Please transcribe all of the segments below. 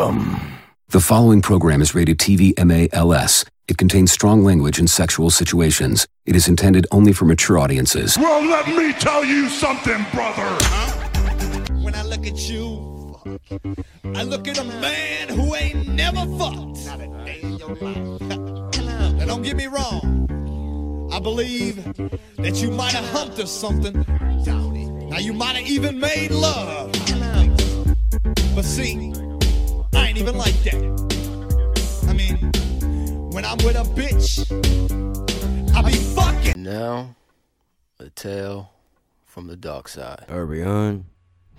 Welcome. The following program is rated TV MALS. It contains strong language and sexual situations. It is intended only for mature audiences. Well, let me tell you something, brother. When I look at you, I look at a man who ain't never fucked. Not a day in your life. now, don't get me wrong. I believe that you might have humped or something. Now, you might have even made love. But see, I ain't even like that. I mean, when I'm with a bitch, I be fucking. Now, a tale from the dark side. Are we on?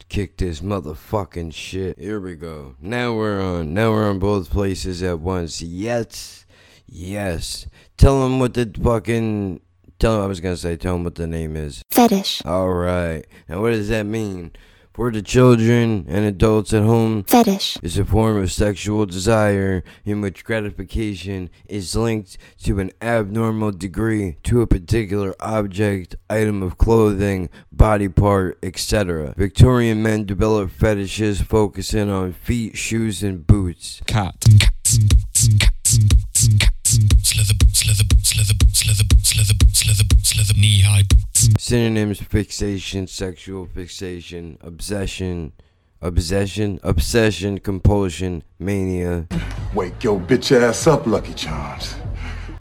Kick this motherfucking shit. Here we go. Now we're on. Now we're on both places at once. Yes. Yes. Tell him what the fucking. Tell him, I was gonna say, tell him what the name is. Fetish. Alright. Now, what does that mean? For the children and adults at home, Fetish. is a form of sexual desire in which gratification is linked to an abnormal degree to a particular object, item of clothing, body part, etc. Victorian men developed fetishes focusing on feet, shoes, and boots. cat and cats and boots and cats and boots and cats and boots, leather boots, leather boots, leather boots, leather boots, leather boots, leather boots, leather knee high boots. And Synonyms fixation, sexual fixation, obsession, obsession, obsession, compulsion, mania. Wake your bitch ass up, Lucky Charms.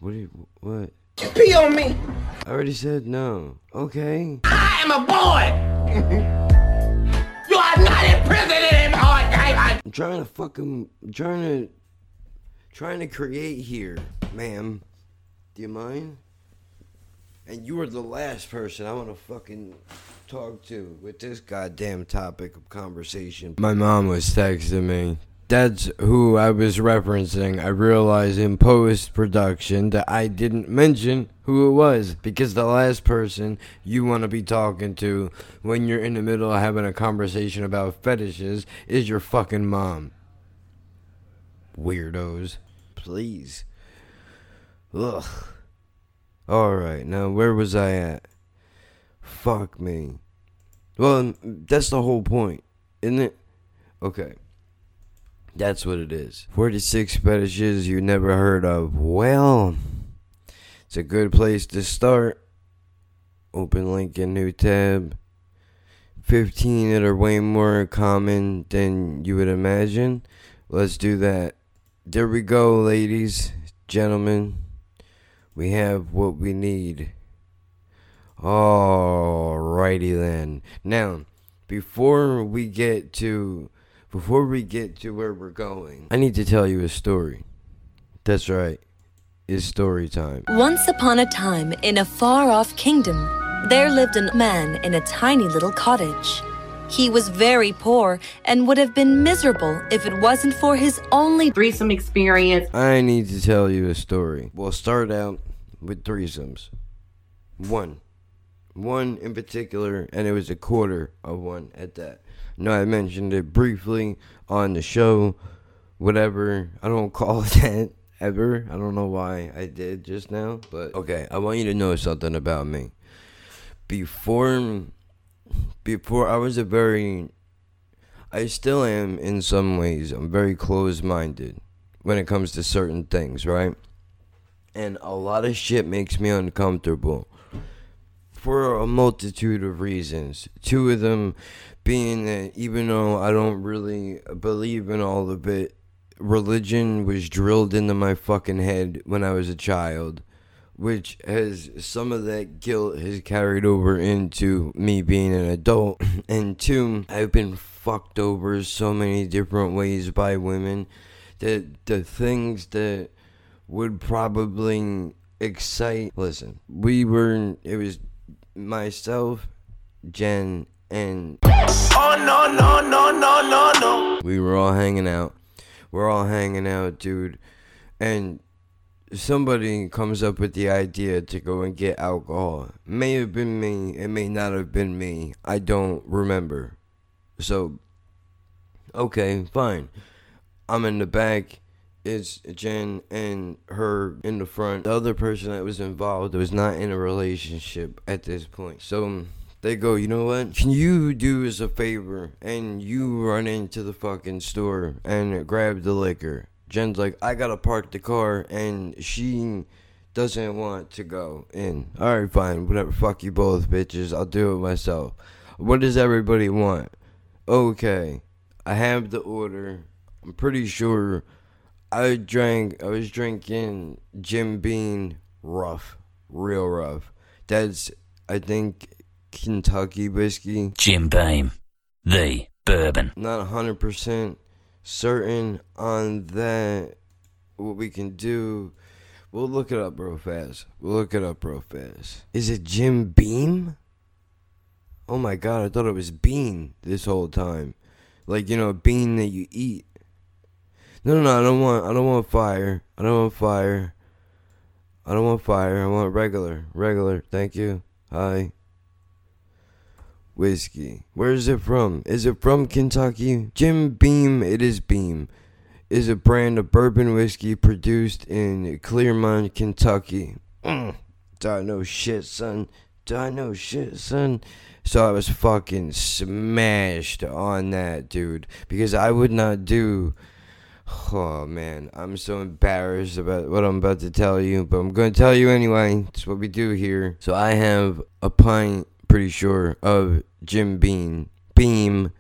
What do you, what? You Pee on me. I already said no. Okay. I am a boy. you are not in prison anymore, David. I'm trying to fucking I'm trying to trying to create here, ma'am. Do you mind? And you are the last person I want to fucking talk to with this goddamn topic of conversation. My mom was texting me. That's who I was referencing. I realized in post production that I didn't mention who it was because the last person you want to be talking to when you're in the middle of having a conversation about fetishes is your fucking mom. Weirdos. Please. Ugh. Alright, now where was I at? Fuck me. Well, that's the whole point, isn't it? Okay. That's what it is. 46 fetishes you never heard of. Well, it's a good place to start. Open link in new tab. 15 that are way more common than you would imagine. Let's do that. There we go, ladies, gentlemen. We have what we need. Alrighty then. Now, before we get to before we get to where we're going, I need to tell you a story. That's right. It's story time. Once upon a time, in a far off kingdom, there lived a man in a tiny little cottage. He was very poor and would have been miserable if it wasn't for his only threesome experience. I need to tell you a story. We'll start out with threesomes. One. One in particular, and it was a quarter of one at that. No, I mentioned it briefly on the show. Whatever. I don't call it that ever. I don't know why I did just now. But okay, I want you to know something about me. Before before I was a very I still am in some ways. I'm very closed minded when it comes to certain things, right? And a lot of shit makes me uncomfortable for a multitude of reasons. Two of them being that even though I don't really believe in all of it, religion was drilled into my fucking head when I was a child, which has some of that guilt has carried over into me being an adult. And two, I've been fucked over so many different ways by women that the things that would probably excite. Listen, we were, it was myself, Jen, and Oh no no no no no no. we were all hanging out. We're all hanging out, dude. And somebody comes up with the idea to go and get alcohol. May have been me, it may not have been me. I don't remember. So, okay, fine. I'm in the back. It's Jen and her in the front. The other person that was involved was not in a relationship at this point. So, they go, you know what? Can you do us a favor and you run into the fucking store and grab the liquor? Jen's like, I gotta park the car, and she doesn't want to go in. All right, fine, whatever. Fuck you both, bitches. I'll do it myself. What does everybody want? Okay, I have the order. I'm pretty sure I drank. I was drinking Jim Beam rough, real rough. That's I think Kentucky whiskey. Jim Beam, the bourbon. Not hundred percent certain on that. What we can do, we'll look it up real fast. We'll look it up real fast. Is it Jim Beam? Oh my god, I thought it was bean this whole time. Like, you know, a bean that you eat. No, no, no, I don't want I don't want fire. I don't want fire. I don't want fire. I want regular. Regular. Thank you. Hi. Whiskey. Where is it from? Is it from Kentucky? Jim Beam, it is Beam. Is a brand of bourbon whiskey produced in Clermont, Kentucky. Mm. I know shit, son? I know shit, son? So I was fucking smashed on that, dude. Because I would not do. Oh man, I'm so embarrassed about what I'm about to tell you, but I'm going to tell you anyway. It's what we do here. So I have a pint, pretty sure, of Jim Beam, Beam,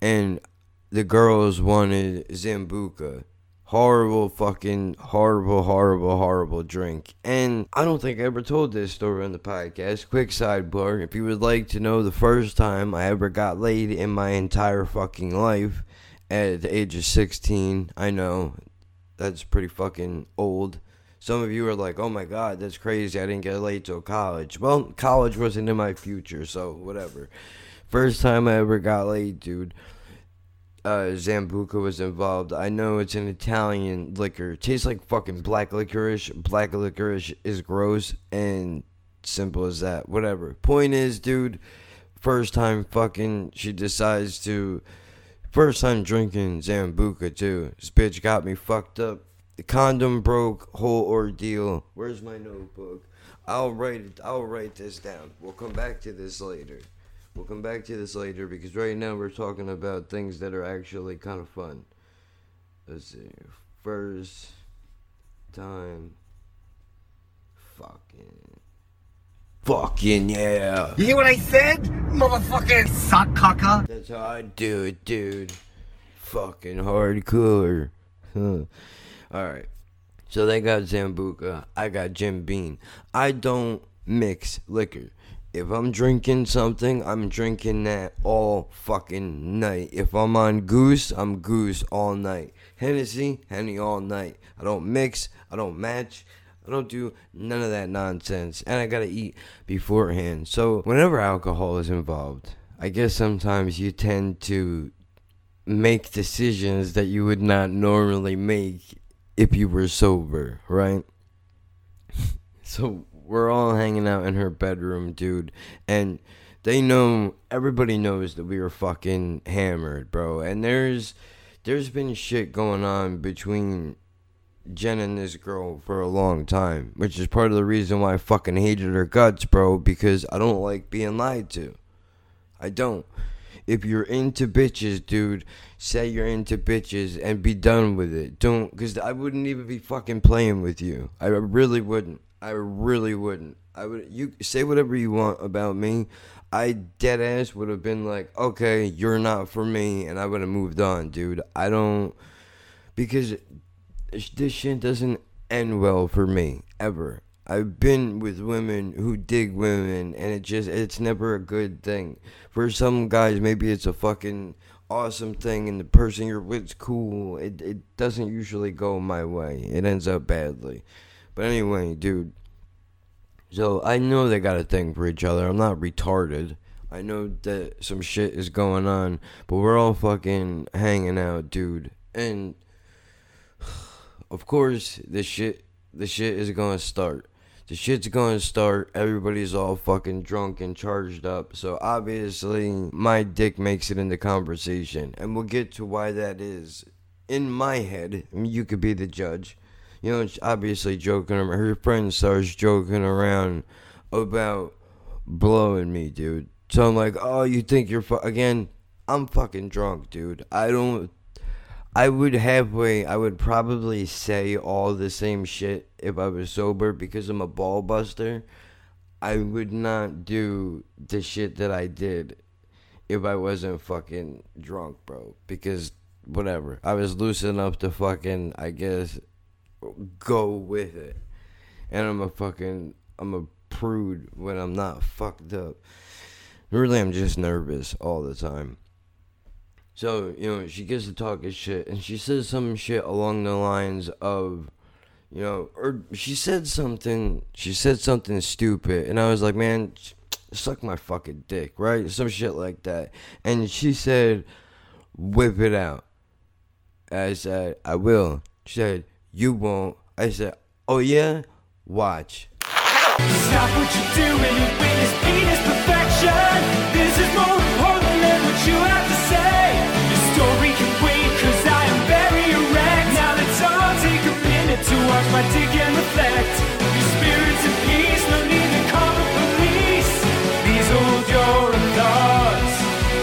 and the girls wanted Zambuca. Horrible, fucking horrible, horrible, horrible drink. And I don't think I ever told this story on the podcast. Quick sidebar if you would like to know the first time I ever got laid in my entire fucking life at the age of 16, I know that's pretty fucking old. Some of you are like, oh my god, that's crazy. I didn't get laid till college. Well, college wasn't in my future, so whatever. First time I ever got laid, dude uh, Zambuca was involved. I know it's an Italian liquor. It tastes like fucking black licorice. Black licorice is gross and simple as that. Whatever. Point is, dude, first time fucking, she decides to. First time drinking Zambuca, too. This bitch got me fucked up. The condom broke, whole ordeal. Where's my notebook? I'll write it. I'll write this down. We'll come back to this later. We'll come back to this later because right now we're talking about things that are actually kind of fun. Let's see. First time. Fucking. Fucking yeah. You hear what I said? Motherfucking sock cocker. That's how I do it, dude. Fucking hardcore. Huh. Alright. So they got Zambuca. I got Jim Beam. I don't mix liquor. If I'm drinking something, I'm drinking that all fucking night. If I'm on goose, I'm goose all night. Hennessy, Henny all night. I don't mix, I don't match, I don't do none of that nonsense. And I gotta eat beforehand. So, whenever alcohol is involved, I guess sometimes you tend to make decisions that you would not normally make if you were sober, right? so, we're all hanging out in her bedroom, dude, and they know everybody knows that we were fucking hammered, bro. And there's there's been shit going on between Jen and this girl for a long time, which is part of the reason why I fucking hated her guts, bro, because I don't like being lied to. I don't. If you're into bitches, dude, say you're into bitches and be done with it. Don't, because I wouldn't even be fucking playing with you. I really wouldn't. I really wouldn't. I would you say whatever you want about me. I dead ass would have been like, okay, you're not for me, and I would have moved on, dude. I don't because this shit doesn't end well for me ever. I've been with women who dig women, and it just it's never a good thing. For some guys, maybe it's a fucking awesome thing, and the person you're with's cool. It it doesn't usually go my way. It ends up badly. But anyway, dude. So I know they got a thing for each other. I'm not retarded. I know that some shit is going on, but we're all fucking hanging out, dude. And of course, the shit, the shit is gonna start. The shit's gonna start. Everybody's all fucking drunk and charged up. So obviously, my dick makes it in the conversation, and we'll get to why that is. In my head, I mean, you could be the judge you know, obviously joking around. Her friend starts joking around about blowing me, dude. So I'm like, oh, you think you're fu-? again? I'm fucking drunk, dude. I don't. I would halfway. I would probably say all the same shit if I was sober because I'm a ball buster. I would not do the shit that I did if I wasn't fucking drunk, bro. Because whatever, I was loose enough to fucking, I guess, go with it. And I'm a fucking, I'm a prude when I'm not fucked up. Really, I'm just nervous all the time. So, you know, she gets to talking shit, and she says some shit along the lines of, you know, or she said something, she said something stupid, and I was like, man, suck my fucking dick, right? Some shit like that. And she said, whip it out. I said, I will. She said, you won't. I said, oh yeah? Watch. Stop what you're doing witness penis perfection. This is more reflect. Your spirit's peace.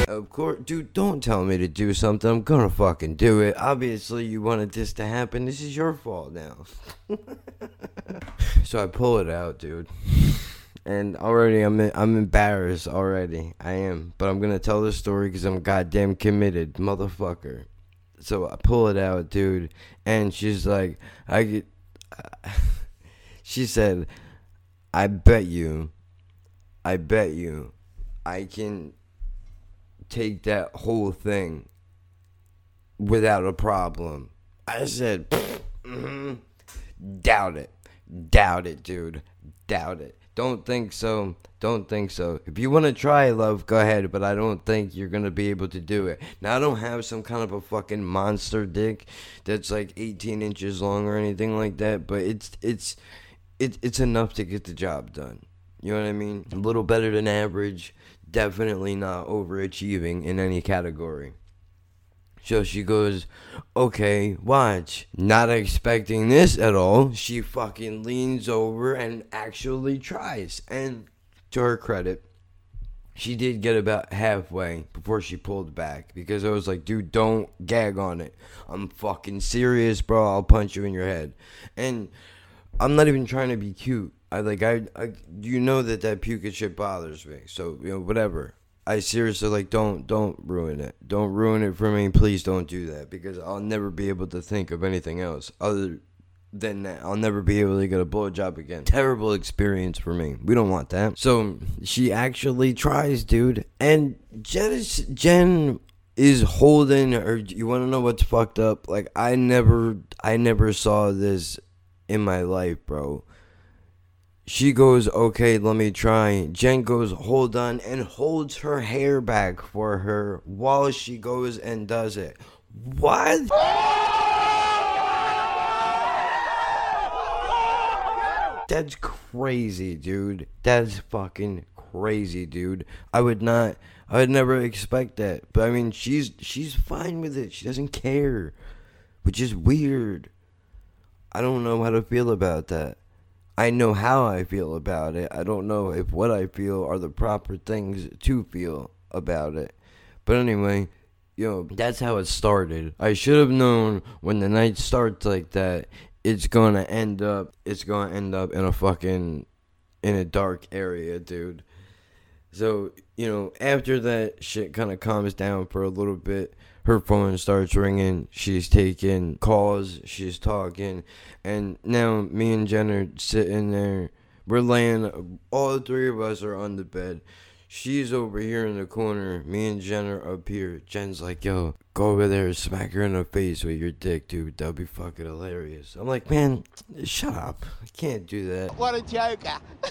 Of course, dude, don't tell me to do something. I'm gonna fucking do it. Obviously, you wanted this to happen. This is your fault now. so I pull it out, dude. And already I'm I'm embarrassed already. I am, but I'm gonna tell the story because I'm goddamn committed, motherfucker. So I pull it out, dude, and she's like, I get. she said, "I bet you, I bet you, I can take that whole thing without a problem." I said, mm-hmm. "Doubt it, doubt it, dude, doubt it." Don't think so. Don't think so. If you want to try, love, go ahead, but I don't think you're going to be able to do it. Now, I don't have some kind of a fucking monster dick that's like 18 inches long or anything like that, but it's it's it, it's enough to get the job done. You know what I mean? A little better than average, definitely not overachieving in any category. So she goes, okay, watch. Not expecting this at all. She fucking leans over and actually tries. And to her credit, she did get about halfway before she pulled back because I was like, dude, don't gag on it. I'm fucking serious, bro. I'll punch you in your head. And I'm not even trying to be cute. I like I, I you know that that puke shit bothers me. So you know whatever. I seriously like don't don't ruin it. Don't ruin it for me. Please don't do that because I'll never be able to think of anything else other than that. I'll never be able to get a blowjob again. Terrible experience for me. We don't want that. So she actually tries, dude. And Jen is, Jen is holding her. You want to know what's fucked up? Like I never I never saw this in my life, bro. She goes, okay, let me try. Jen goes, hold on, and holds her hair back for her while she goes and does it. What? That's crazy, dude. That's fucking crazy, dude. I would not I would never expect that. But I mean she's she's fine with it. She doesn't care. Which is weird. I don't know how to feel about that. I know how I feel about it. I don't know if what I feel are the proper things to feel about it. But anyway, you know, that's how it started. I should have known when the night starts like that, it's gonna end up it's gonna end up in a fucking in a dark area, dude. So, you know, after that shit kind of calms down for a little bit, her phone starts ringing. She's taking calls. She's talking. And now me and Jen are sitting there. We're laying, all three of us are on the bed. She's over here in the corner. Me and Jen are up here. Jen's like, yo, go over there, and smack her in the face with your dick, dude. That'd be fucking hilarious. I'm like, man, shut up. I can't do that. What a joker.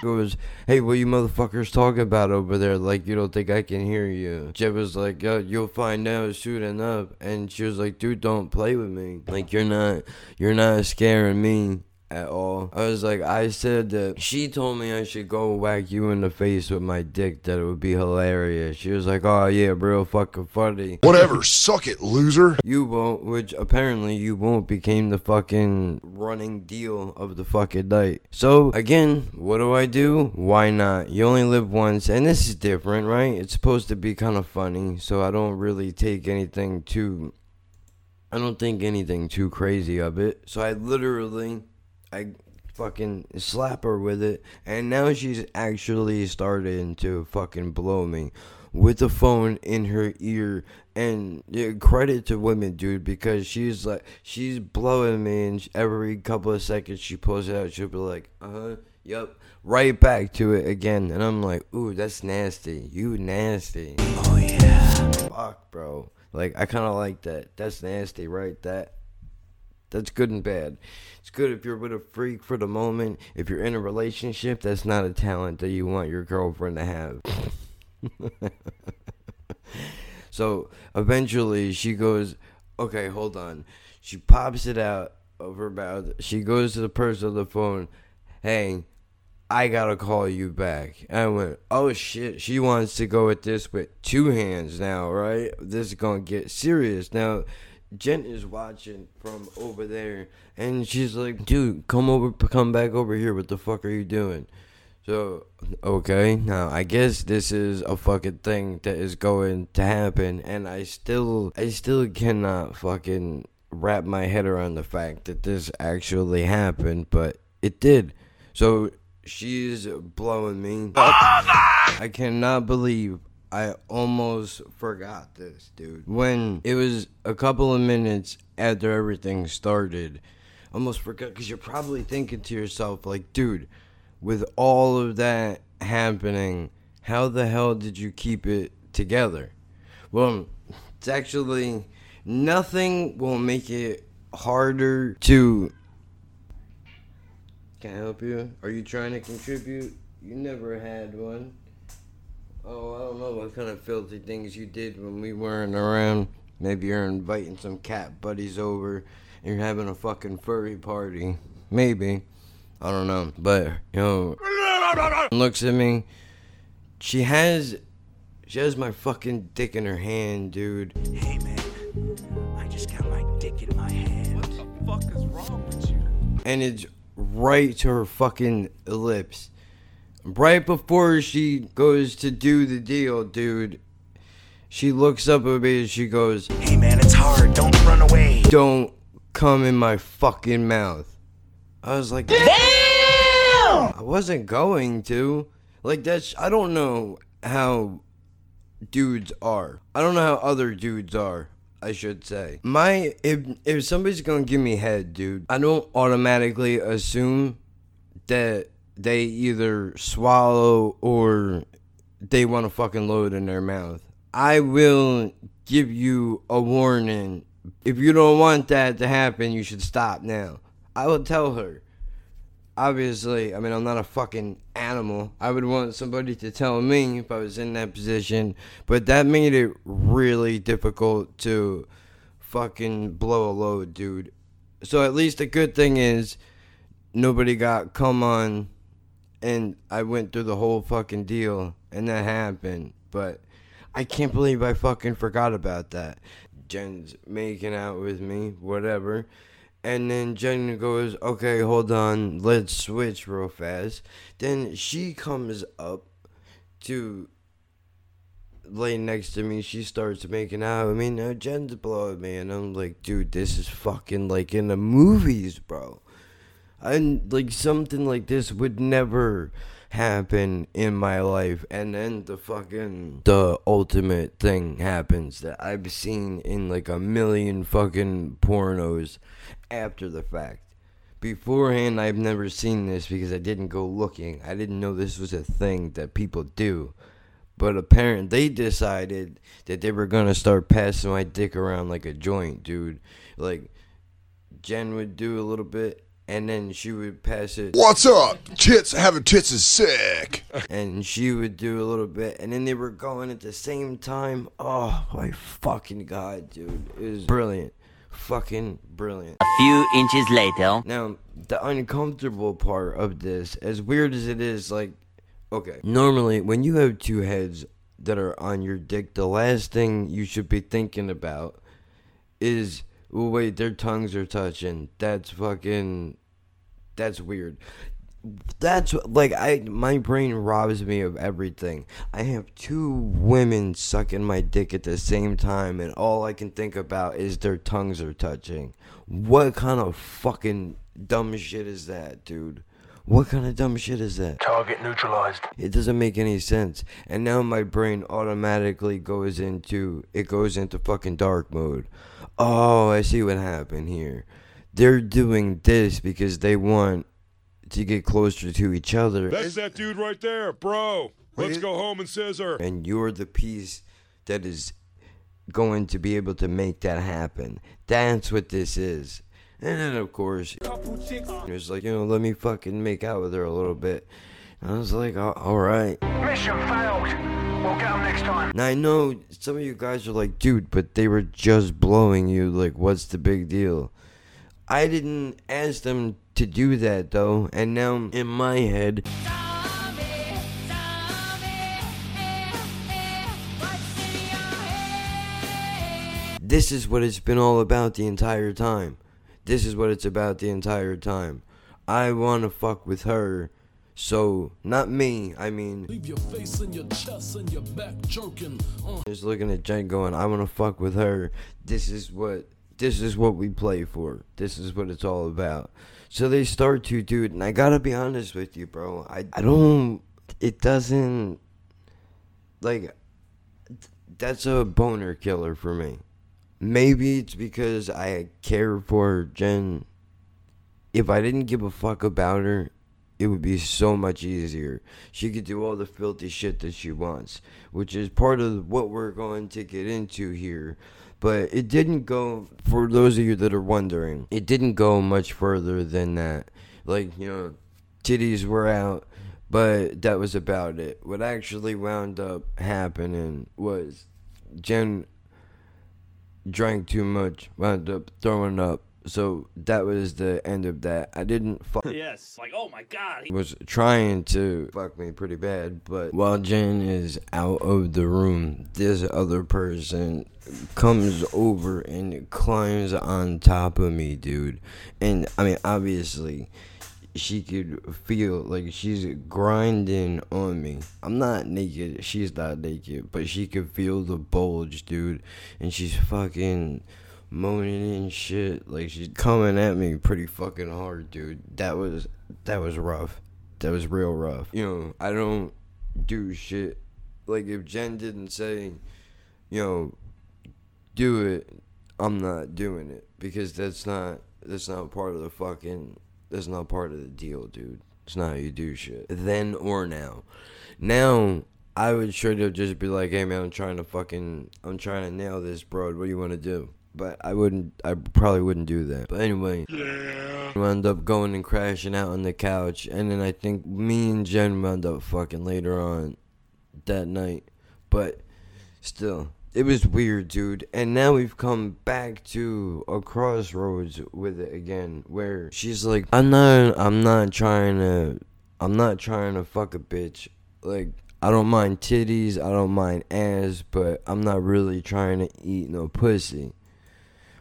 goes, "Hey, what you motherfuckers talking about over there? Like, you don't think I can hear you?" Jeb was like, "Yo, you'll find out soon enough." And she was like, "Dude, don't play with me. Like, you're not, you're not scaring me. At all. I was like, I said that she told me I should go whack you in the face with my dick, that it would be hilarious. She was like, oh yeah, real fucking funny. Whatever, suck it, loser. You won't, which apparently you won't became the fucking running deal of the fucking night. So again, what do I do? Why not? You only live once, and this is different, right? It's supposed to be kind of funny, so I don't really take anything too. I don't think anything too crazy of it. So I literally, I fucking slap her with it, and now she's actually starting to fucking blow me with the phone in her ear. And yeah, credit to women, dude, because she's like, she's blowing me, and every couple of seconds she pulls it out, she'll be like, uh huh, yep, right back to it again. And I'm like, ooh, that's nasty. You nasty. Oh, yeah. Fuck, bro. Like, I kind of like that. That's nasty, right? That. That's good and bad. It's good if you're with a freak for the moment. If you're in a relationship, that's not a talent that you want your girlfriend to have. so eventually she goes, okay, hold on. She pops it out of her mouth. She goes to the person on the phone, hey, I gotta call you back. I went, oh shit, she wants to go at this with two hands now, right? This is gonna get serious. Now, Jen is watching from over there, and she's like, dude, come over, come back over here. What the fuck are you doing? So, okay, now I guess this is a fucking thing that is going to happen, and I still, I still cannot fucking wrap my head around the fact that this actually happened, but it did. So, she's blowing me. Oh, I cannot believe I almost forgot this, dude. When it was a couple of minutes after everything started, almost forgot because you're probably thinking to yourself, like, dude, with all of that happening, how the hell did you keep it together? Well, it's actually nothing will make it harder to. Can I help you? Are you trying to contribute? You never had one. Oh, I don't know what kind of filthy things you did when we weren't around. Maybe you're inviting some cat buddies over and you're having a fucking furry party. Maybe. I don't know. But, you know, looks at me. She has she has my fucking dick in her hand, dude. Hey man, I just got my dick in my hand. What the fuck is wrong with you? And it's right to her fucking lips. Right before she goes to do the deal, dude, she looks up at me and she goes, Hey man, it's hard. Don't run away. Don't come in my fucking mouth. I was like, Damn! I wasn't going to. Like, that's, I don't know how dudes are. I don't know how other dudes are. I should say. My if if somebody's gonna give me head, dude, I don't automatically assume that they either swallow or they want to fucking load in their mouth. I will give you a warning. If you don't want that to happen, you should stop now. I will tell her. Obviously, I mean, I'm not a fucking animal. I would want somebody to tell me if I was in that position, but that made it really difficult to fucking blow a load, dude. So at least the good thing is nobody got come on and I went through the whole fucking deal and that happened. But I can't believe I fucking forgot about that. Jen's making out with me, whatever. And then Jen goes, okay, hold on, let's switch real fast. Then she comes up to lay next to me. She starts making out with me. Now Jen's blowing me, and I'm like, dude, this is fucking like in the movies, bro. And like something like this would never happen in my life and then the fucking the ultimate thing happens that I've seen in like a million fucking pornos after the fact. Beforehand I've never seen this because I didn't go looking. I didn't know this was a thing that people do. But apparently they decided that they were gonna start passing my dick around like a joint, dude. Like Jen would do a little bit and then she would pass it. What's up? Tits having tits is sick. and she would do a little bit, and then they were going at the same time. Oh my fucking god, dude, it was brilliant. fucking brilliant. A few inches later. Now, the uncomfortable part of this, as weird as it is, like, okay, normally when you have two heads that are on your dick, the last thing you should be thinking about is, oh, wait, their tongues are touching. That's fucking, that's weird. That's like I my brain robs me of everything. I have two women sucking my dick at the same time and all I can think about is their tongues are touching. What kind of fucking dumb shit is that, dude? What kind of dumb shit is that? Target neutralized. It doesn't make any sense. And now my brain automatically goes into it goes into fucking dark mode. Oh, I see what happened here. They're doing this because they want to get closer to each other. That's that dude right there, bro. Let's go home and scissor. And you're the piece that is going to be able to make that happen. That's what this is. And then, of course, it was like, you know, let me fucking make out with her a little bit. And I was like, "Al- all right. Mission failed. We'll get 'em next time. Now I know some of you guys are like, dude, but they were just blowing you. Like, what's the big deal? I didn't ask them to do that though, and now in my head, this is what it's been all about the entire time. This is what it's about the entire time. I want to fuck with her. So, not me, I mean, Leave your face and your chest and your back jerking. Uh. just looking at Jen going, I want to fuck with her. This is what this is what we play for. This is what it's all about. So they start to do it, and I gotta be honest with you, bro. I I don't. It doesn't like that's a boner killer for me. Maybe it's because I care for Jen. If I didn't give a fuck about her, it would be so much easier. She could do all the filthy shit that she wants, which is part of what we're going to get into here. But it didn't go, for those of you that are wondering, it didn't go much further than that. Like, you know, titties were out, but that was about it. What actually wound up happening was Jen drank too much, wound up throwing up. So that was the end of that. I didn't fuck. Yes, like oh my god. he- was trying to fuck me pretty bad, but while Jen is out of the room, this other person comes over and climbs on top of me, dude. And I mean, obviously, she could feel like she's grinding on me. I'm not naked, she's not naked, but she could feel the bulge, dude. And she's fucking moaning and shit. Like she's coming at me pretty fucking hard, dude. That was that was rough. That was real rough. You know, I don't do shit. Like if Jen didn't say, you know, do it, I'm not doing it because that's not that's not part of the fucking that's not part of the deal, dude. It's not how you do shit. Then or now. Now I would straight up just be like, hey man, I'm trying to fucking I'm trying to nail this, bro. What do you want to do? But I wouldn't I probably wouldn't do that. But anyway, we wound up going and crashing out on the couch and then I think me and Jen wound up fucking later on that night. But still, it was weird, dude. And now we've come back to a crossroads with it again, where she's like, "I'm not, I'm not trying to, I'm not trying to fuck a bitch. Like, I don't mind titties, I don't mind ass, but I'm not really trying to eat no pussy."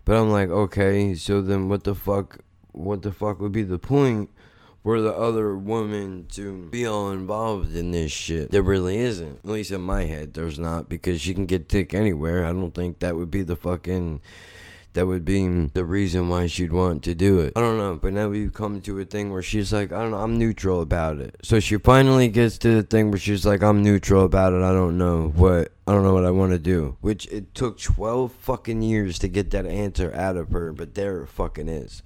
But I'm like, okay, so then what the fuck? What the fuck would be the point? for the other woman to be all involved in this shit. There really isn't. At least in my head, there's not because she can get dick anywhere. I don't think that would be the fucking. That would be the reason why she'd want to do it. I don't know, but now we've come to a thing where she's like, I don't know, I'm neutral about it. So she finally gets to the thing where she's like, I'm neutral about it. I don't know what, I don't know what I want to do. Which it took 12 fucking years to get that answer out of her, but there it fucking is.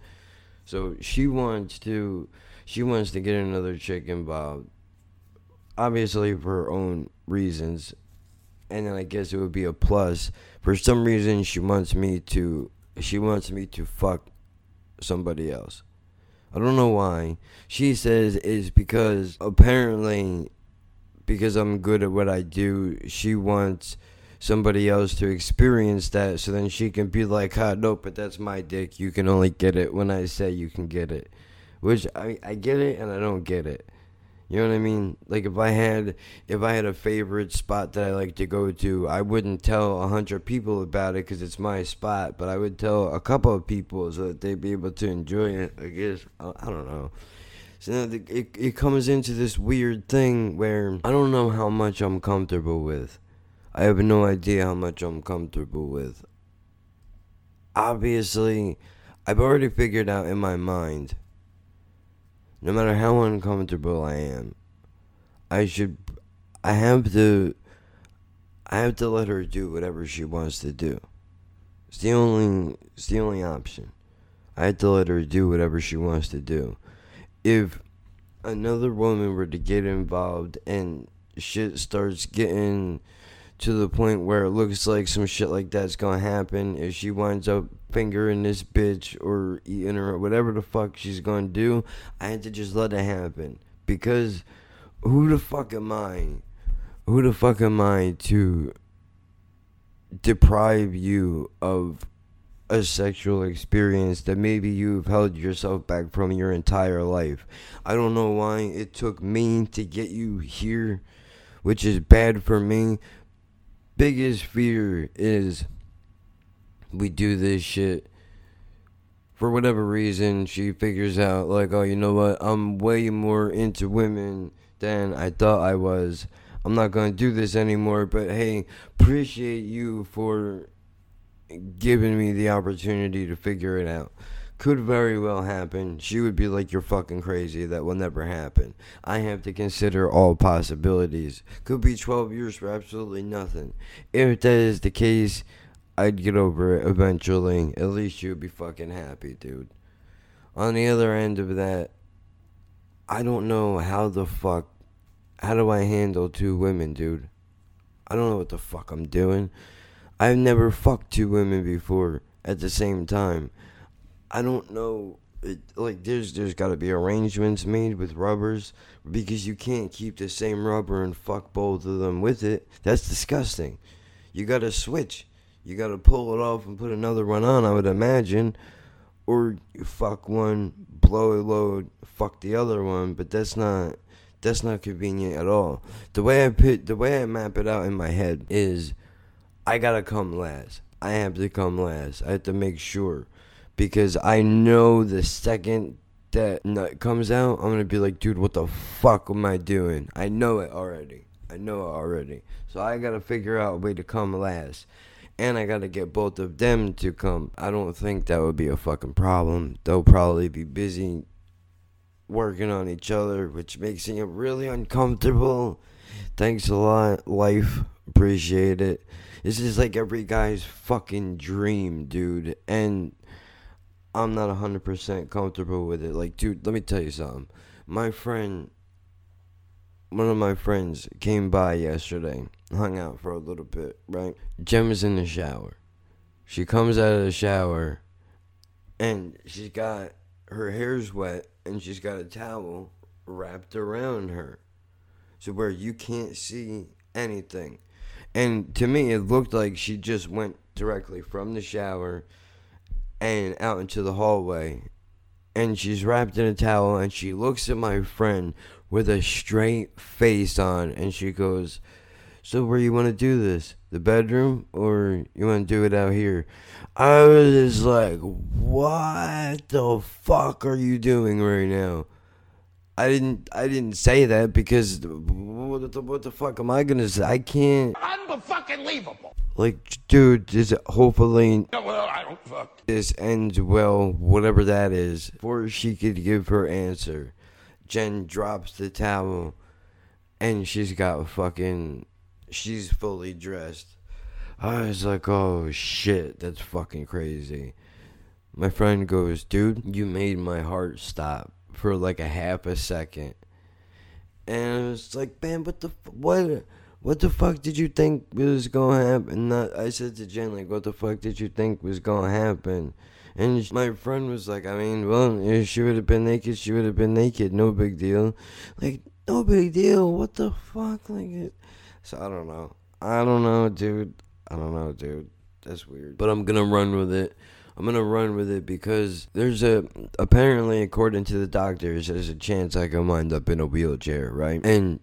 So she wants to she wants to get another chick involved. Obviously for her own reasons. And then I guess it would be a plus. For some reason she wants me to she wants me to fuck somebody else. I don't know why. She says it's because apparently because I'm good at what I do, she wants somebody else to experience that so then she can be like, ah, no, but that's my dick. You can only get it when I say you can get it. Which I, I get it and I don't get it. You know what I mean? Like if I had if I had a favorite spot that I like to go to, I wouldn't tell a hundred people about it because it's my spot, but I would tell a couple of people so that they'd be able to enjoy it. I guess I, don't know. So now it it comes into this weird thing where I don't know how much I'm comfortable with. I have no idea how much I'm comfortable with. Obviously, I've already figured out in my mind no matter how uncomfortable I am, I should, I have to, I have to let her do whatever she wants to do. It's the only, it's the only option. I have to let her do whatever she wants to do. If another woman were to get involved and shit starts getting to the point where it looks like some shit like that's gonna happen if she winds up fingering this bitch or eating her or whatever the fuck she's gonna do i had to just let it happen because who the fuck am i who the fuck am i to deprive you of a sexual experience that maybe you've held yourself back from your entire life. I don't know why it took me to get you here, which is bad for me, biggest fear is we do this shit for whatever reason. She figures out like oh you know what? I'm way more into women than i thought i was. I'm not gonna do this anymore but hey appreciate you for giving me the opportunity to figure it out could very well happen. She would be like, You're fucking crazy. That will never happen. I have to consider all possibilities. Could be 12 years for absolutely nothing. If that is the case, I'd get over it eventually. At least you'd be fucking happy, dude. On the other end of that, I don't know how the fuck. How do I handle two women, dude? I don't know what the fuck I'm doing. I've never fucked two women before at the same time. I don't know. It, like there's there's got to be arrangements made with rubbers because you can't keep the same rubber and fuck both of them with it. That's disgusting. You got to switch. You got to pull it off and put another one on. I would imagine, or fuck one, blow a load, fuck the other one. But that's not that's not convenient at all. The way I put the way I map it out in my head is, I gotta come last. I have to come last. I have to make sure because I know the second that nut comes out, I'm gonna be like, dude, what the fuck am I doing? I know it already. I know it already. So I gotta figure out a way to come last. And I gotta get both of them to come. I don't think that would be a fucking problem. They'll probably be busy working on each other, which makes it really uncomfortable. Thanks a lot, life. Appreciate it. This is like every guy's fucking dream, dude. And I'm not 100% comfortable with it. Like, dude, let me tell you something. My friend, one of my friends came by yesterday, hung out for a little bit, right? Jem is in the shower. She comes out of the shower and she's got her hair's wet and she's got a towel wrapped around her. So where you can't see anything. And to me, it looked like she just went directly from the shower and out into the hallway. And she's wrapped in a towel and she looks at my friend with a straight face on and she goes, So, where you want to do this? The bedroom or you want to do it out here? I was just like, What the fuck are you doing right now? I didn't I didn't say that because what the, what the fuck am I gonna say? I can't. Unfucking-leavable. Like, dude, this hopefully No, well, I don't fuck. this ends well, whatever that is, before she could give her answer. Jen drops the towel, and she's got fucking, she's fully dressed. I was like, oh shit, that's fucking crazy. My friend goes, dude, you made my heart stop for like a half a second. And I was like, man, what the, what, what the fuck did you think was gonna happen? Not, I said to Jen, like, what the fuck did you think was gonna happen? And my friend was like, I mean, well, if she would have been naked, she would have been naked. No big deal. Like, no big deal. What the fuck? Like, it. So I don't know. I don't know, dude. I don't know, dude. That's weird. But I'm gonna run with it. I'm gonna run with it because there's a apparently according to the doctors there's a chance I can wind up in a wheelchair, right? And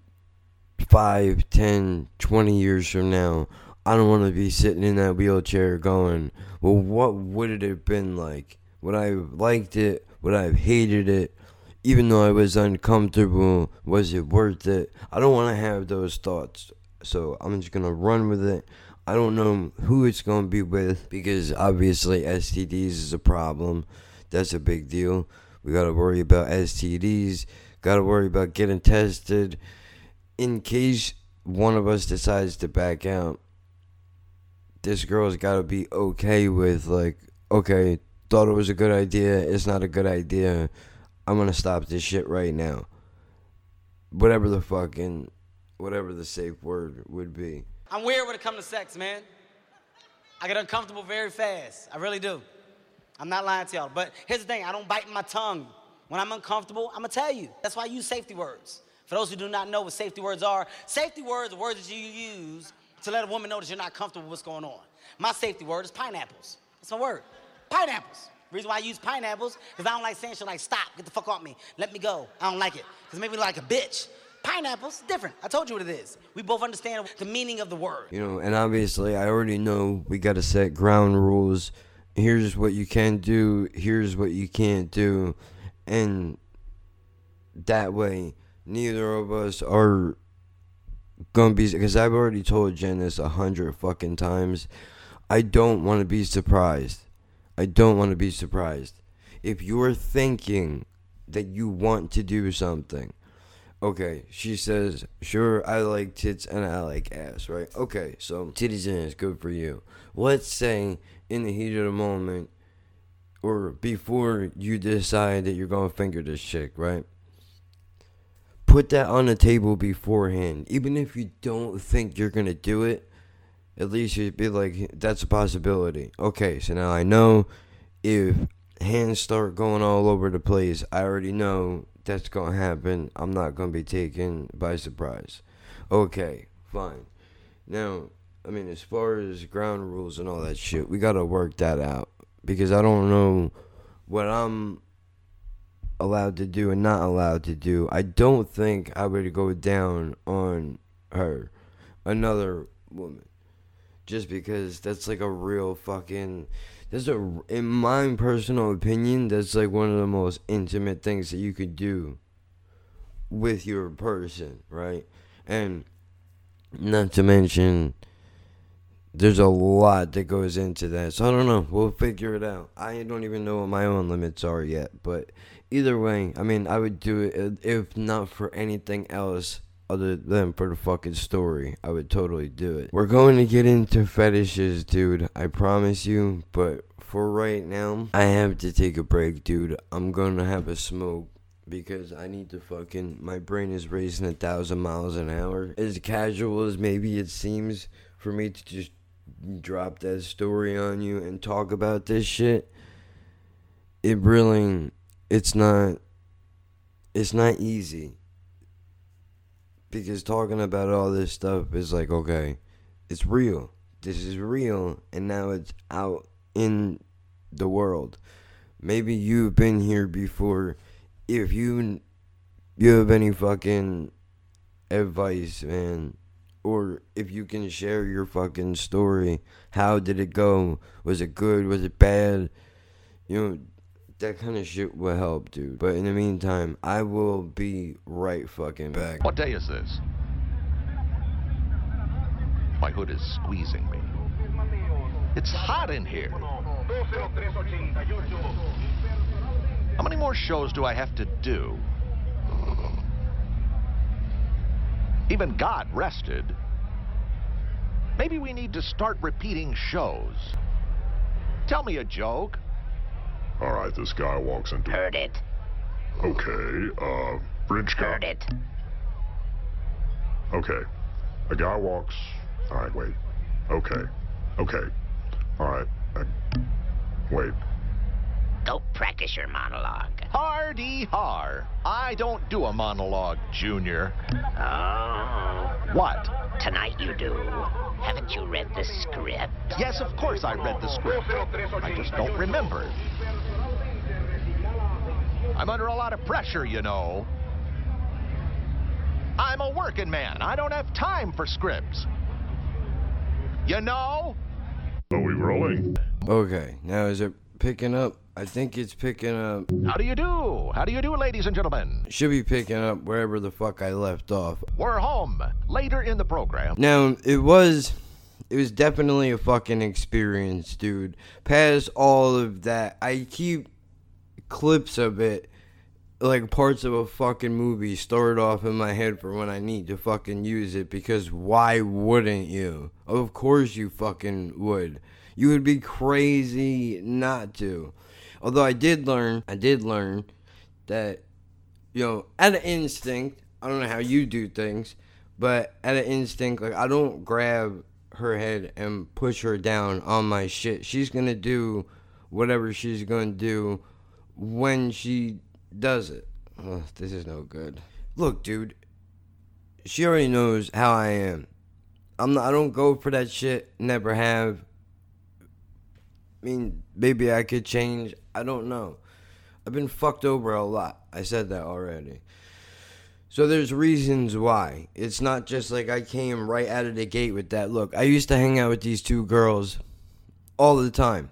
five, ten, twenty years from now, I don't want to be sitting in that wheelchair going, well, what would it have been like? Would I have liked it? Would I have hated it? Even though I was uncomfortable, was it worth it? I don't want to have those thoughts. So I'm just going to run with it. I don't know who it's going to be with because obviously STDs is a problem. That's a big deal. We got to worry about STDs, got to worry about getting tested in case one of us decides to back out. This girl's got to be okay with, like, okay, thought it was a good idea. It's not a good idea. I'm going to stop this shit right now. Whatever the fucking, whatever the safe word would be. I'm weird when it comes to sex, man. I get uncomfortable very fast. I really do. I'm not lying to y'all. But here's the thing I don't bite my tongue. When I'm uncomfortable, I'm going to tell you. That's why I use safety words. For those who do not know what safety words are, safety words are words that you use to let a woman know that you're not comfortable with what's going on. My safety word is pineapples. That's my word. Pineapples. Reason why I use pineapples, because I don't like saying shit like, stop, get the fuck off me, let me go. I don't like it. Because it make me like a bitch. Pineapples, different. I told you what it is. We both understand the meaning of the word. You know, and obviously, I already know we got to set ground rules. Here's what you can do, here's what you can't do. And that way, neither of us are gonna be. Because I've already told Jen this a hundred fucking times. I don't want to be surprised. I don't want to be surprised. If you're thinking that you want to do something, okay, she says, sure, I like tits and I like ass, right? Okay, so titties and ass, good for you. Let's say in the heat of the moment, or before you decide that you're gonna finger this chick, right? Put that on the table beforehand. Even if you don't think you're gonna do it, at least you'd be like, that's a possibility. Okay, so now I know if hands start going all over the place, I already know that's gonna happen. I'm not gonna be taken by surprise. Okay, fine. Now, I mean, as far as ground rules and all that shit, we gotta work that out because I don't know what I'm allowed to do and not allowed to do. I don't think I would go down on her, another woman, just because that's like a real fucking. That's a, in my personal opinion, that's like one of the most intimate things that you could do with your person, right? And not to mention, there's a lot that goes into that. So I don't know. We'll figure it out. I don't even know what my own limits are yet. But either way, I mean, I would do it if not for anything else other than for the fucking story. I would totally do it. We're going to get into fetishes, dude. I promise you. But for right now, I have to take a break, dude. I'm to have a smoke because I need to fucking. My brain is racing a thousand miles an hour. As casual as maybe it seems for me to just drop that story on you and talk about this shit, it really. It's not. It's not easy. Because talking about all this stuff is like, okay, it's real. This is real. And now it's out in the world. Maybe you've been here before. If you you have any fucking advice, man, or if you can share your fucking story, how did it go? Was it good? Was it bad? You know, that kind of shit will help, dude. But in the meantime, I will be right fucking back. What day is this? My hood is squeezing me. It's hot in here. How many more shows do I have to do? Even God rested. Maybe we need to start repeating shows. Tell me a joke. All right, this guy walks into. Heard it. Okay, uh, bridge guy. Heard it. Okay, a guy walks. All right, wait. Okay, okay. All right. Uh, wait. Go practice your monologue. Hard Hardy har. I don't do a monologue, Junior. Oh. What? Tonight you do. Haven't you read the script? Yes, of course I read the script. I just don't remember it. I'm under a lot of pressure, you know. I'm a working man. I don't have time for scripts. You know? Are we rolling? Okay, now is it picking up? I think it's picking up. How do you do? How do you do, ladies and gentlemen? Should be picking up wherever the fuck I left off. We're home. Later in the program. Now, it was. It was definitely a fucking experience, dude. Past all of that, I keep clips of it, like parts of a fucking movie, stored off in my head for when I need to fucking use it. Because why wouldn't you? Of course you fucking would. You would be crazy not to. Although I did learn, I did learn that, you know, at an instinct, I don't know how you do things, but at an instinct, like I don't grab her head and push her down on my shit. She's gonna do whatever she's gonna do when she does it. Ugh, this is no good. Look, dude, she already knows how I am. I'm not. I don't go for that shit. Never have. I mean, maybe I could change. I don't know. I've been fucked over a lot. I said that already. So there's reasons why. It's not just like I came right out of the gate with that look. I used to hang out with these two girls all the time.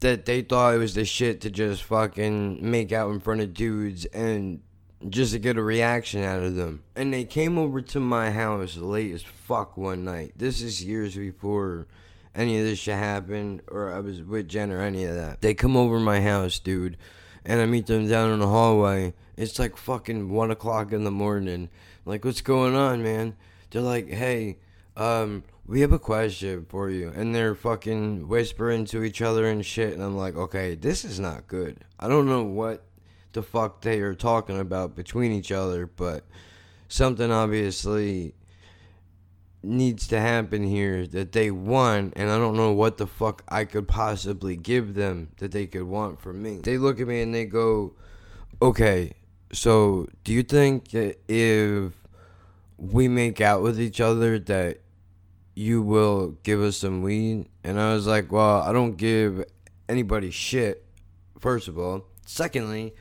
That they thought it was the shit to just fucking make out in front of dudes and just to get a reaction out of them. And they came over to my house late as fuck one night. This is years before any of this shit happened or I was with Jen or any of that. They come over my house, dude, and I meet them down in the hallway. It's like fucking one o'clock in the morning. Like, what's going on, man? They're like, hey, um, we have a question for you. And they're fucking whispering to each other and shit. And I'm like, okay, this is not good. I don't know what the fuck they are talking about between each other, but something obviously needs to happen here that they want, and I don't know what the fuck I could possibly give them that they could want from me. They look at me and they go, okay, so do you think that if we make out with each other that you will give us some weed? And I was like, well, I don't give anybody shit, first of all. Secondly,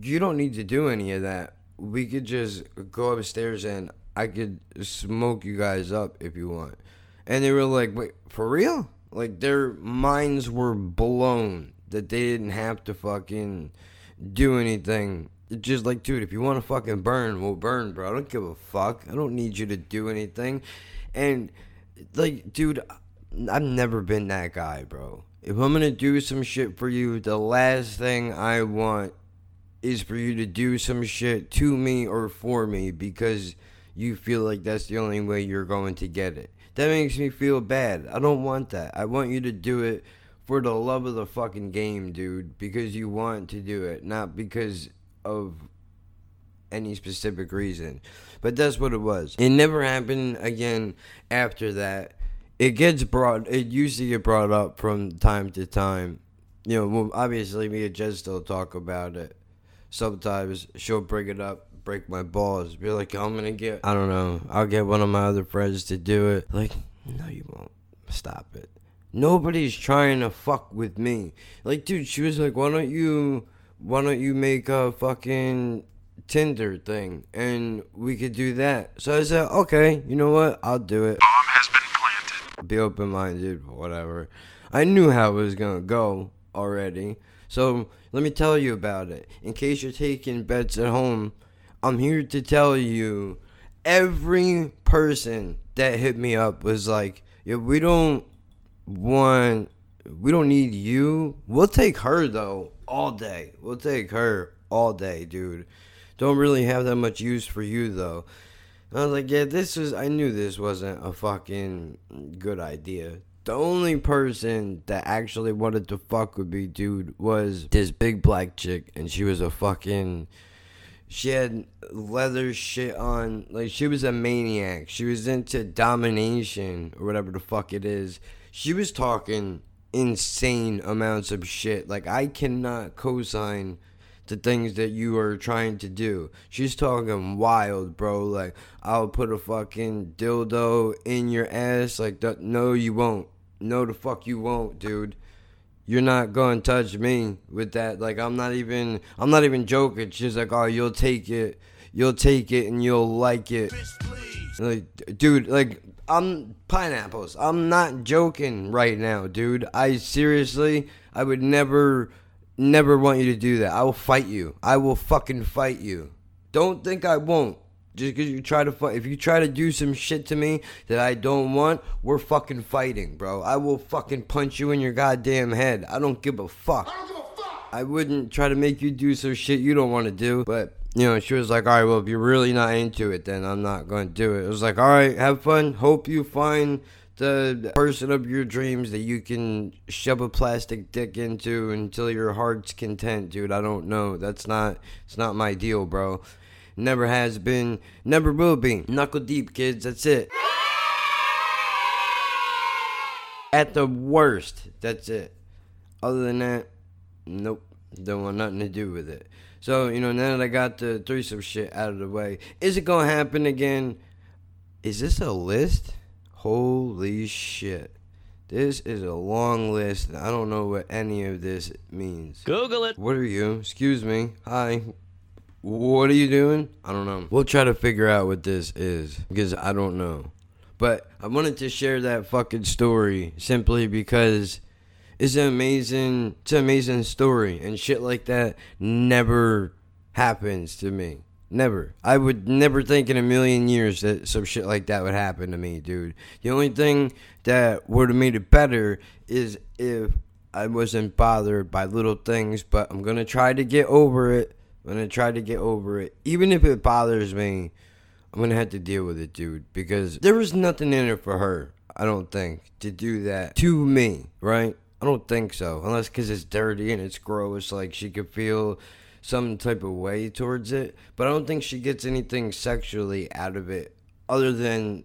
you don't need to do any of that. We could just go upstairs and I could smoke you guys up if you want. And they were like, wait, for real? Like their minds were blown that they didn't have to fucking do anything. Just like, dude, if you want to fucking burn, we'll burn, bro. I don't give a fuck. I don't need you to do anything. And like, dude, I've never been that guy, bro. If I'm gonna do some shit for you, the last thing I want is for you to do some shit to me or for me because you feel like that's the only way you're going to get it. That makes me feel bad. I don't want that. I want you to do it for the love of the fucking game, dude, because you want to do it, not because of any specific reason. But that's what it was. It never happened again after that. It gets brought, it used to get brought up from time to time. You know, well, obviously, me and Jen still talk about it. Sometimes she'll bring it up, break my balls, be like, I'm gonna get, I don't know, I'll get one of my other friends to do it. Like, no, you won't. Stop it. Nobody's trying to fuck with me. Like, dude, she was like, why don't you, why don't you make a fucking Tinder thing and we could do that. So I said, okay, you know what? I'll do it. Bomb has been planted. Be open minded, whatever. I knew how it was gonna go already. So let me tell you about it. In case you're taking bets at home, I'm here to tell you every person that hit me up was like, yeah, we don't want, we don't need you. We'll take her though, all day. We'll take her all day, dude. Don't really have that much use for you though. And I was like, yeah, this is, I knew this wasn't a fucking good idea. The only person that actually wanted to fuck with me, dude, was this big black chick, and she was a fucking. She had leather shit on. Like, she was a maniac. She was into domination, or whatever the fuck it is. She was talking insane amounts of shit. Like, I cannot co sign the things that you are trying to do. She's talking wild, bro. Like, I'll put a fucking dildo in your ass. Like, th- no, you won't. No, the fuck you won't, dude. You're not going to touch me with that. Like, I'm not even, I'm not even joking. She's like, oh, you'll take it. You'll take it and you'll like it. Like, dude, like, I'm pineapples. I'm not joking right now, dude. I seriously, I would never, never want you to do that. I will fight you. I will fucking fight you. Don't think I won't. Just because you try to fight, if you try to do some shit to me that I don't want, we're fucking fighting, bro. I will fucking punch you in your goddamn head. I don't give a fuck. I wouldn't try to make you do some shit you don't want to do, but you know, she was like, all right, well, if you're really not into it, then I'm not going to do it. It was like, all right, have fun. Hope you find the person of your dreams that you can shove a plastic dick into until your heart's content, dude. I don't know. That's not, it's not my deal, bro. Never has been, never will be. Knuckle deep, kids. That's it. At the worst, that's it. Other than that, nope. Don't want nothing to do with it. So, you know, now that I got the threesome shit out of the way, is it to happen again? Is this a list? Holy shit. This is a long list. I don't know what any of this means. Google it. What are you? Excuse me. Hi. What are you doing? I don't know. We'll try to figure out what this is because I don't know. But I wanted to share that fucking story simply because it's an amazing it's an amazing story and shit like that never happens to me. Never. I would never think in a million years that some shit like that would happen to me, dude. The only thing that would have made it better is if I wasn't bothered by little things, but I'm gonna try to get over it. I'm gonna try to get over it. Even if it bothers me, I'm gonna have to deal with it, dude. Because there was nothing in it for her, I don't think, to do that to me, right? I don't think so. Unless because it's dirty and it's gross, like she could feel some type of way towards it. But I don't think she gets anything sexually out of it other than,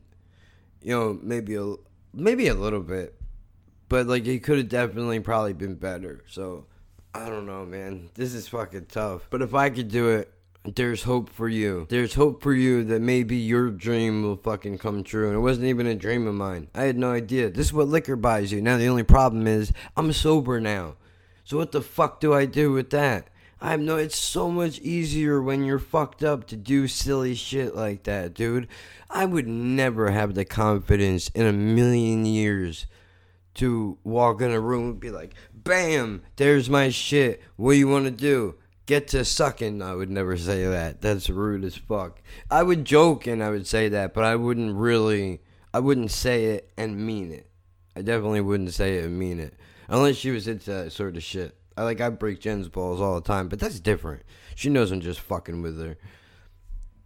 you know, maybe a, maybe a little bit. But like it could have definitely probably been better. So I don't know, man. This is fucking tough. But if I could do it, there's hope for you. There's hope for you that maybe your dream will fucking come true. And it wasn't even a dream of mine. I had no idea. This is what liquor buys you. Now the only problem is I'm sober now. So what the fuck do I do with that? I no it's so much easier when you're fucked up to do silly shit like that, dude. I would never have the confidence in a million years to walk in a room and be like, bam, there's my shit. What do you want to do? Get to sucking. I would never say that. That's rude as fuck. I would joke and I would say that, but I wouldn't really, I wouldn't say it and mean it. I definitely wouldn't say it and mean it. Unless she was into that sort of shit. I like, I break Jen's balls all the time, but that's different. She knows I'm just fucking with her.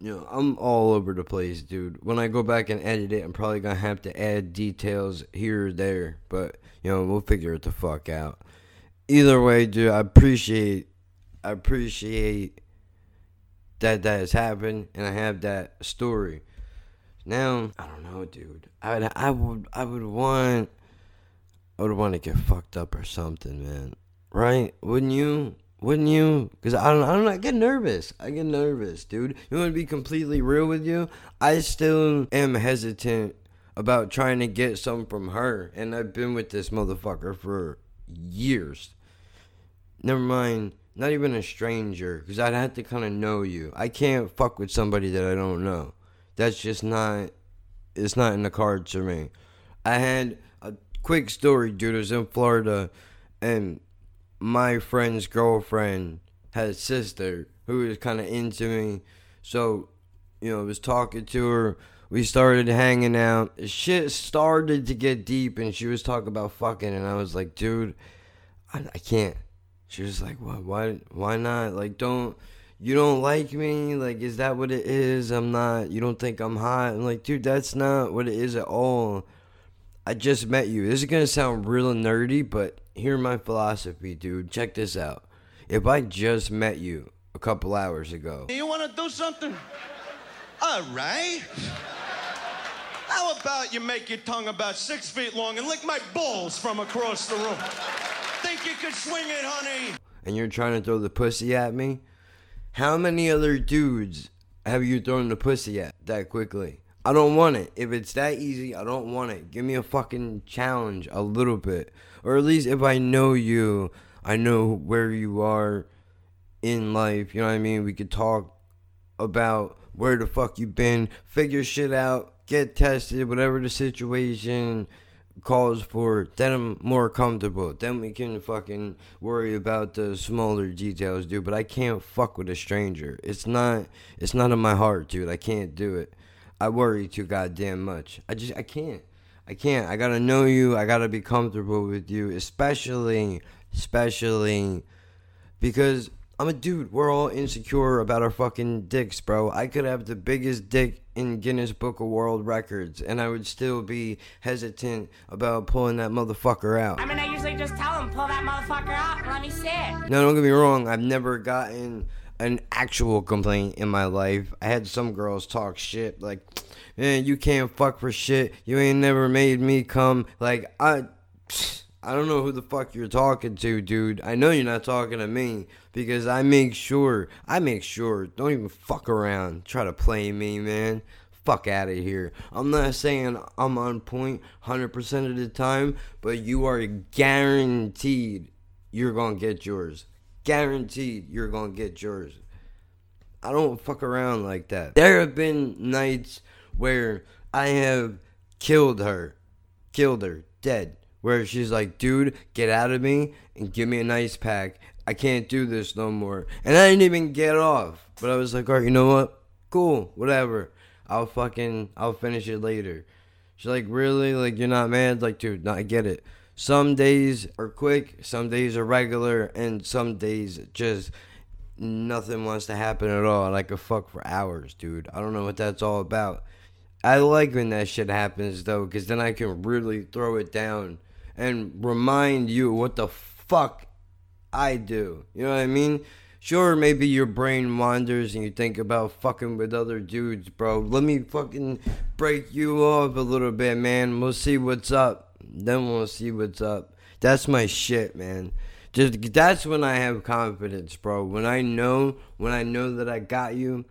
You know, I'm all over the place, dude. When I go back and edit it, I'm probably gonna have to add details here or there, but you know, we'll figure it the fuck out. Either way, dude, I appreciate, I appreciate that that has happened, and I have that story. Now, I don't know, dude. I would, I would, I would want, I would want to get fucked up or something, man. Right? Wouldn't you? Wouldn't you? Because I don't, I don't. I get nervous. I get nervous, dude. You want to be completely real with you? I still am hesitant about trying to get something from her. And I've been with this motherfucker for years. Never mind, not even a stranger. Because I'd have to kind of know you. I can't fuck with somebody that I don't know. That's just not, it's not in the cards for me. I had a quick story, dude. I was in Florida and my friend's girlfriend had a sister who was kind of into me. So, you know, I was talking to her. We started hanging out. Shit started to get deep, and she was talking about fucking, and I was like, dude, I, I can't. She was like, why, why, why not? Like, don't, you don't like me? Like, is that what it is? I'm not, you don't think I'm hot? I'm like, dude, that's not what it is at all. I just met you. This is gonna sound real nerdy, but hear my philosophy, dude. Check this out. If I just met you a couple hours ago, You want to do something? All right. How about you make your tongue about six feet long and lick my balls from across the room? Think you could swing it, honey? and you're trying to throw the pussy at me, How many other dudes have you thrown the pussy at that quickly? I don't want it. If it's that easy, I don't want it. Give me a fucking challenge a little bit. Or at least if I know you, I know where you are in life. You know what I mean? We could talk about where the fuck you been, figure shit out, get tested, whatever the situation calls for, then I'm more comfortable. Then we can fucking worry about the smaller details, dude. But I can't fuck with a stranger. It's not it's not in my heart, dude. I can't do it. I worry too goddamn much. I just I can't. I can't. I gotta know you. I gotta be comfortable with you, especially especially because I'm a dude. We're all insecure about our fucking dicks, bro. I could have the biggest dick in Guinness Book of World Records, and I would still be hesitant about pulling that motherfucker out. I mean, I usually just tell him, pull that motherfucker out and let me see it. No, don't get me wrong. I've never gotten an actual complaint in my life. I had some girls talk shit like, "Man, you can't fuck for shit. You ain't never made me come." Like I. I don't know who the fuck you're talking to, dude. I know you're not talking to me because I make sure, I make sure, don't even fuck around. Try to play me, man. Fuck out of here. I'm not saying I'm on point 100% of the time, but you are guaranteed you're going to get yours. Guaranteed you're to get yours. I don't fuck around like that. There have been nights where I have killed her, killed her, dead where she's like, dude, get out of me and give me a nice pack. I can't do this no more. And I didn't even get off. But I was like, all right, you know what? Cool, whatever. I'll fucking, I'll finish it later. She's like, really? Like, you're not mad? Like, dude, no, I get it. Some days are quick, some days are regular, and some days just nothing wants to happen at all. I could fuck for hours, dude. I don't know what that's all about. I like when that shit happens, though, because then I can really throw it down and remind you what the fuck I do. You know what I mean? Sure, maybe your brain wanders and you think about fucking with other dudes, bro. Let me fucking break you off a little bit, man. We'll see what's up. Then we'll see what's up. That's my shit, man. Just that's when I have confidence, bro. When I know, when I know that I got you,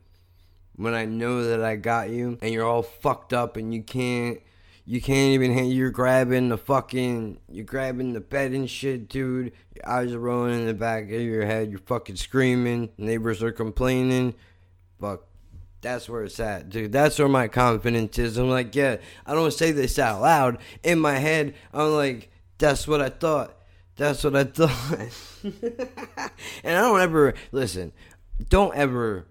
when I know that I got you, and you're all fucked up and you can't you can't even hit you're grabbing the fucking you're grabbing the bed and shit, dude. Your eyes are rolling in the back of your head. You're fucking screaming. Neighbors are complaining. Fuck. That's where it's at, dude. That's where my confidence is. I'm like, yeah, I don't say this out loud. In my head, I'm like, that's what I thought. That's what I thought. and I don't ever listen. Don't ever,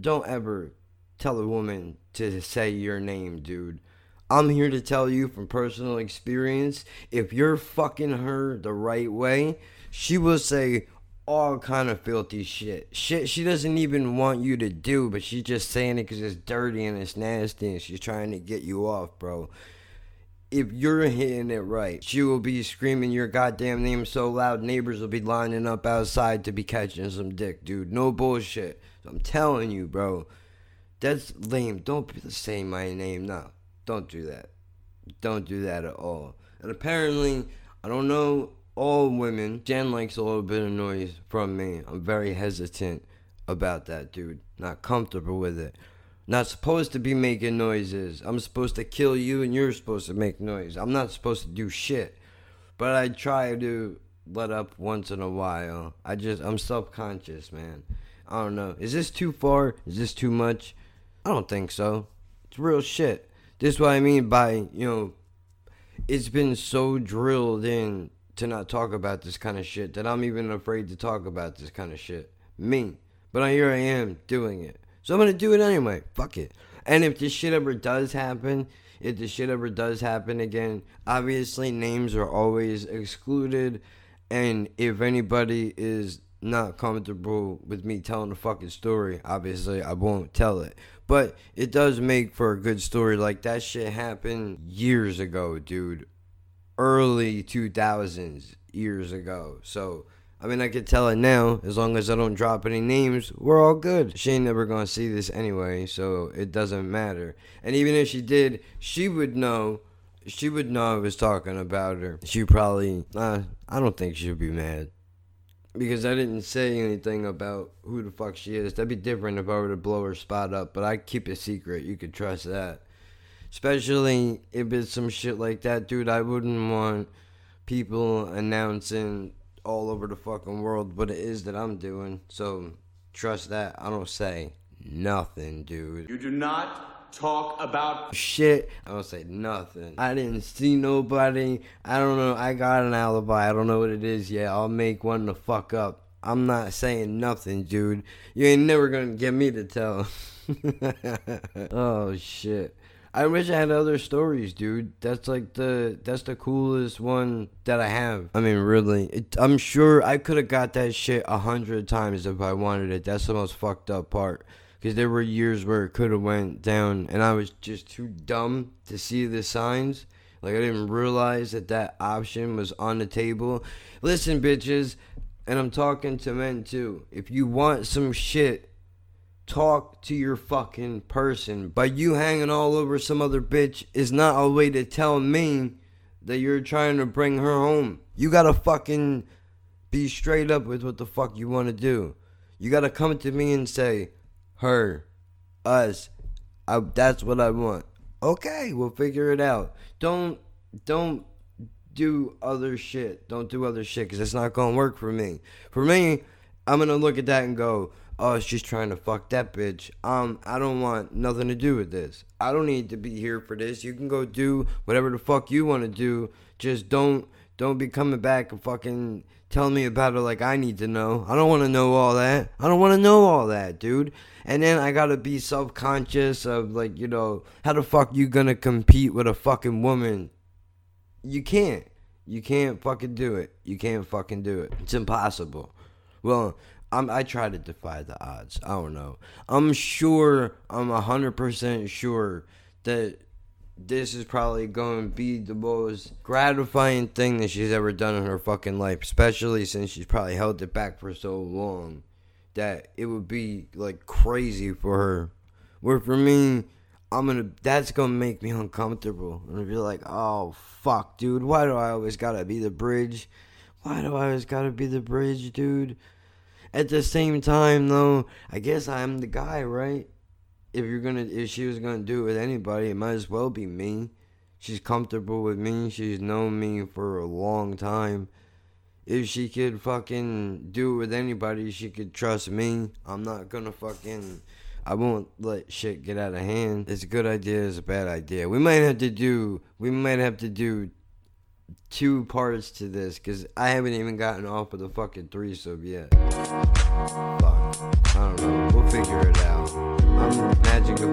don't ever tell a woman to say your name, dude. I'm here to tell you from personal experience if you're fucking her the right way, she will say all kind of filthy shit. Shit she doesn't even want you to do, but she's just saying it because it's dirty and it's nasty and she's trying to get you off, bro. If you're hitting it right, she will be screaming your goddamn name so loud, neighbors will be lining up outside to be catching some dick, dude. No bullshit. I'm telling you, bro. That's lame. Don't be saying my name now. Don't do that. Don't do that at all. And apparently, I don't know all women. Jen likes a little bit of noise from me. I'm very hesitant about that, dude. Not comfortable with it. Not supposed to be making noises. I'm supposed to kill you and you're supposed to make noise. I'm not supposed to do shit. But I try to let up once in a while. I just, I'm self conscious, man. I don't know. Is this too far? Is this too much? I don't think so. It's real shit. This is what I mean by, you know, it's been so drilled in to not talk about this kind of shit that I'm even afraid to talk about this kind of shit. Me. But here I am doing it. So I'm going to do it anyway. Fuck it. And if this shit ever does happen, if this shit ever does happen again, obviously names are always excluded. And if anybody is not comfortable with me telling the fucking story, obviously I won't tell it. But it does make for a good story. Like that shit happened years ago, dude. Early 2000s, years ago. So, I mean, I could tell it now. As long as I don't drop any names, we're all good. She ain't never gonna see this anyway, so it doesn't matter. And even if she did, she would know. She would know I was talking about her. She probably, uh, I don't think she'd be mad because I didn't say anything about who the fuck she is. That'd be different if I were to blow her spot up, but I keep it secret. You could trust that. Especially if it's some shit like that, dude. I wouldn't want people announcing all over the fucking world what it is that I'm doing. So trust that. I don't say nothing, dude. You do not talk about Shit, I don't say nothing. I didn't see nobody. I don't know. I got an alibi. I don't know what it is yet. I'll make one to fuck up. I'm not saying nothing, dude. You ain't never gonna get me to tell. oh shit. I wish I had other stories, dude. That's like the that's the coolest one that I have. I mean, really, it, I'm sure I could have got that shit a hundred times if I wanted it. That's the most fucked up part. Because there were years where it could have went down, and I was just too dumb to see the signs. Like I didn't realize that that option was on the table. Listen, bitches, and I'm talking to men too. If you want some shit talk to your fucking person. But you hanging all over some other bitch is not a way to tell me that you're trying to bring her home. You gotta fucking be straight up with what the fuck you wanna do. You gotta come to me and say, her, us, I, that's what I want. Okay, we'll figure it out. Don't, don't do other shit. Don't do other shit because it's not gonna work for me. For me, I'm gonna look at that and go, oh, she's trying to fuck that bitch. Um, I don't want nothing to do with this. I don't need to be here for this. You can go do whatever the fuck you want to do. Just don't don't be coming back and fucking telling me about it like I need to know. I don't want to know all that. I don't want to know all that, dude. And then I gotta be self conscious of like, you know, how the fuck you gonna compete with a fucking woman? You can't. You can't fucking do it. You can't fucking do it. It's impossible. Well, I'm, I try to defy the odds. I don't know. I'm sure, I'm 100% sure that this is probably going to be the most gratifying thing that she's ever done in her fucking life, especially since she's probably held it back for so long that it would be like crazy for her. Where for me, I'm gonna that's gonna make me uncomfortable. I'm gonna be like, oh fuck, dude, why do I always gotta be the bridge? Why do I always gotta be the bridge, dude? At the same time, though, I guess I'm the guy, right? If you're gonna, if she was gonna do it with anybody, it might as well be me. She's comfortable with me. She's known me for a long time. If she could fucking do it with anybody, she could trust me. I'm not gonna fucking. I won't let shit get out of hand. It's a good idea. It's a bad idea. We might have to do. We might have to do two parts to this because I haven't even gotten off of the fucking threesome yet. Fuck. I don't know. We'll figure it out. I'm magic of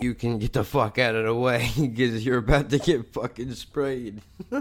You can get the fuck out of the way because you're about to get fucking sprayed.